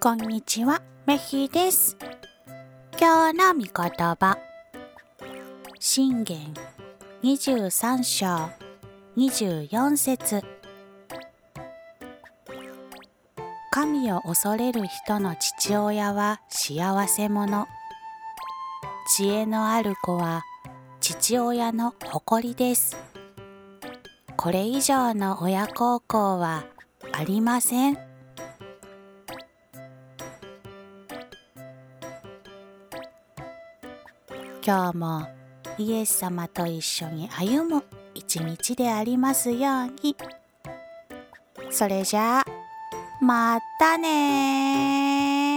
こんにちは、メヒです。今日の御言葉。信玄23章24節神を恐れる人の父親は幸せ者。知恵のある子は父親の誇りです。これ以上の親孝行はありません。今日もイエス様と一緒に歩む一日でありますように。それじゃあ、またね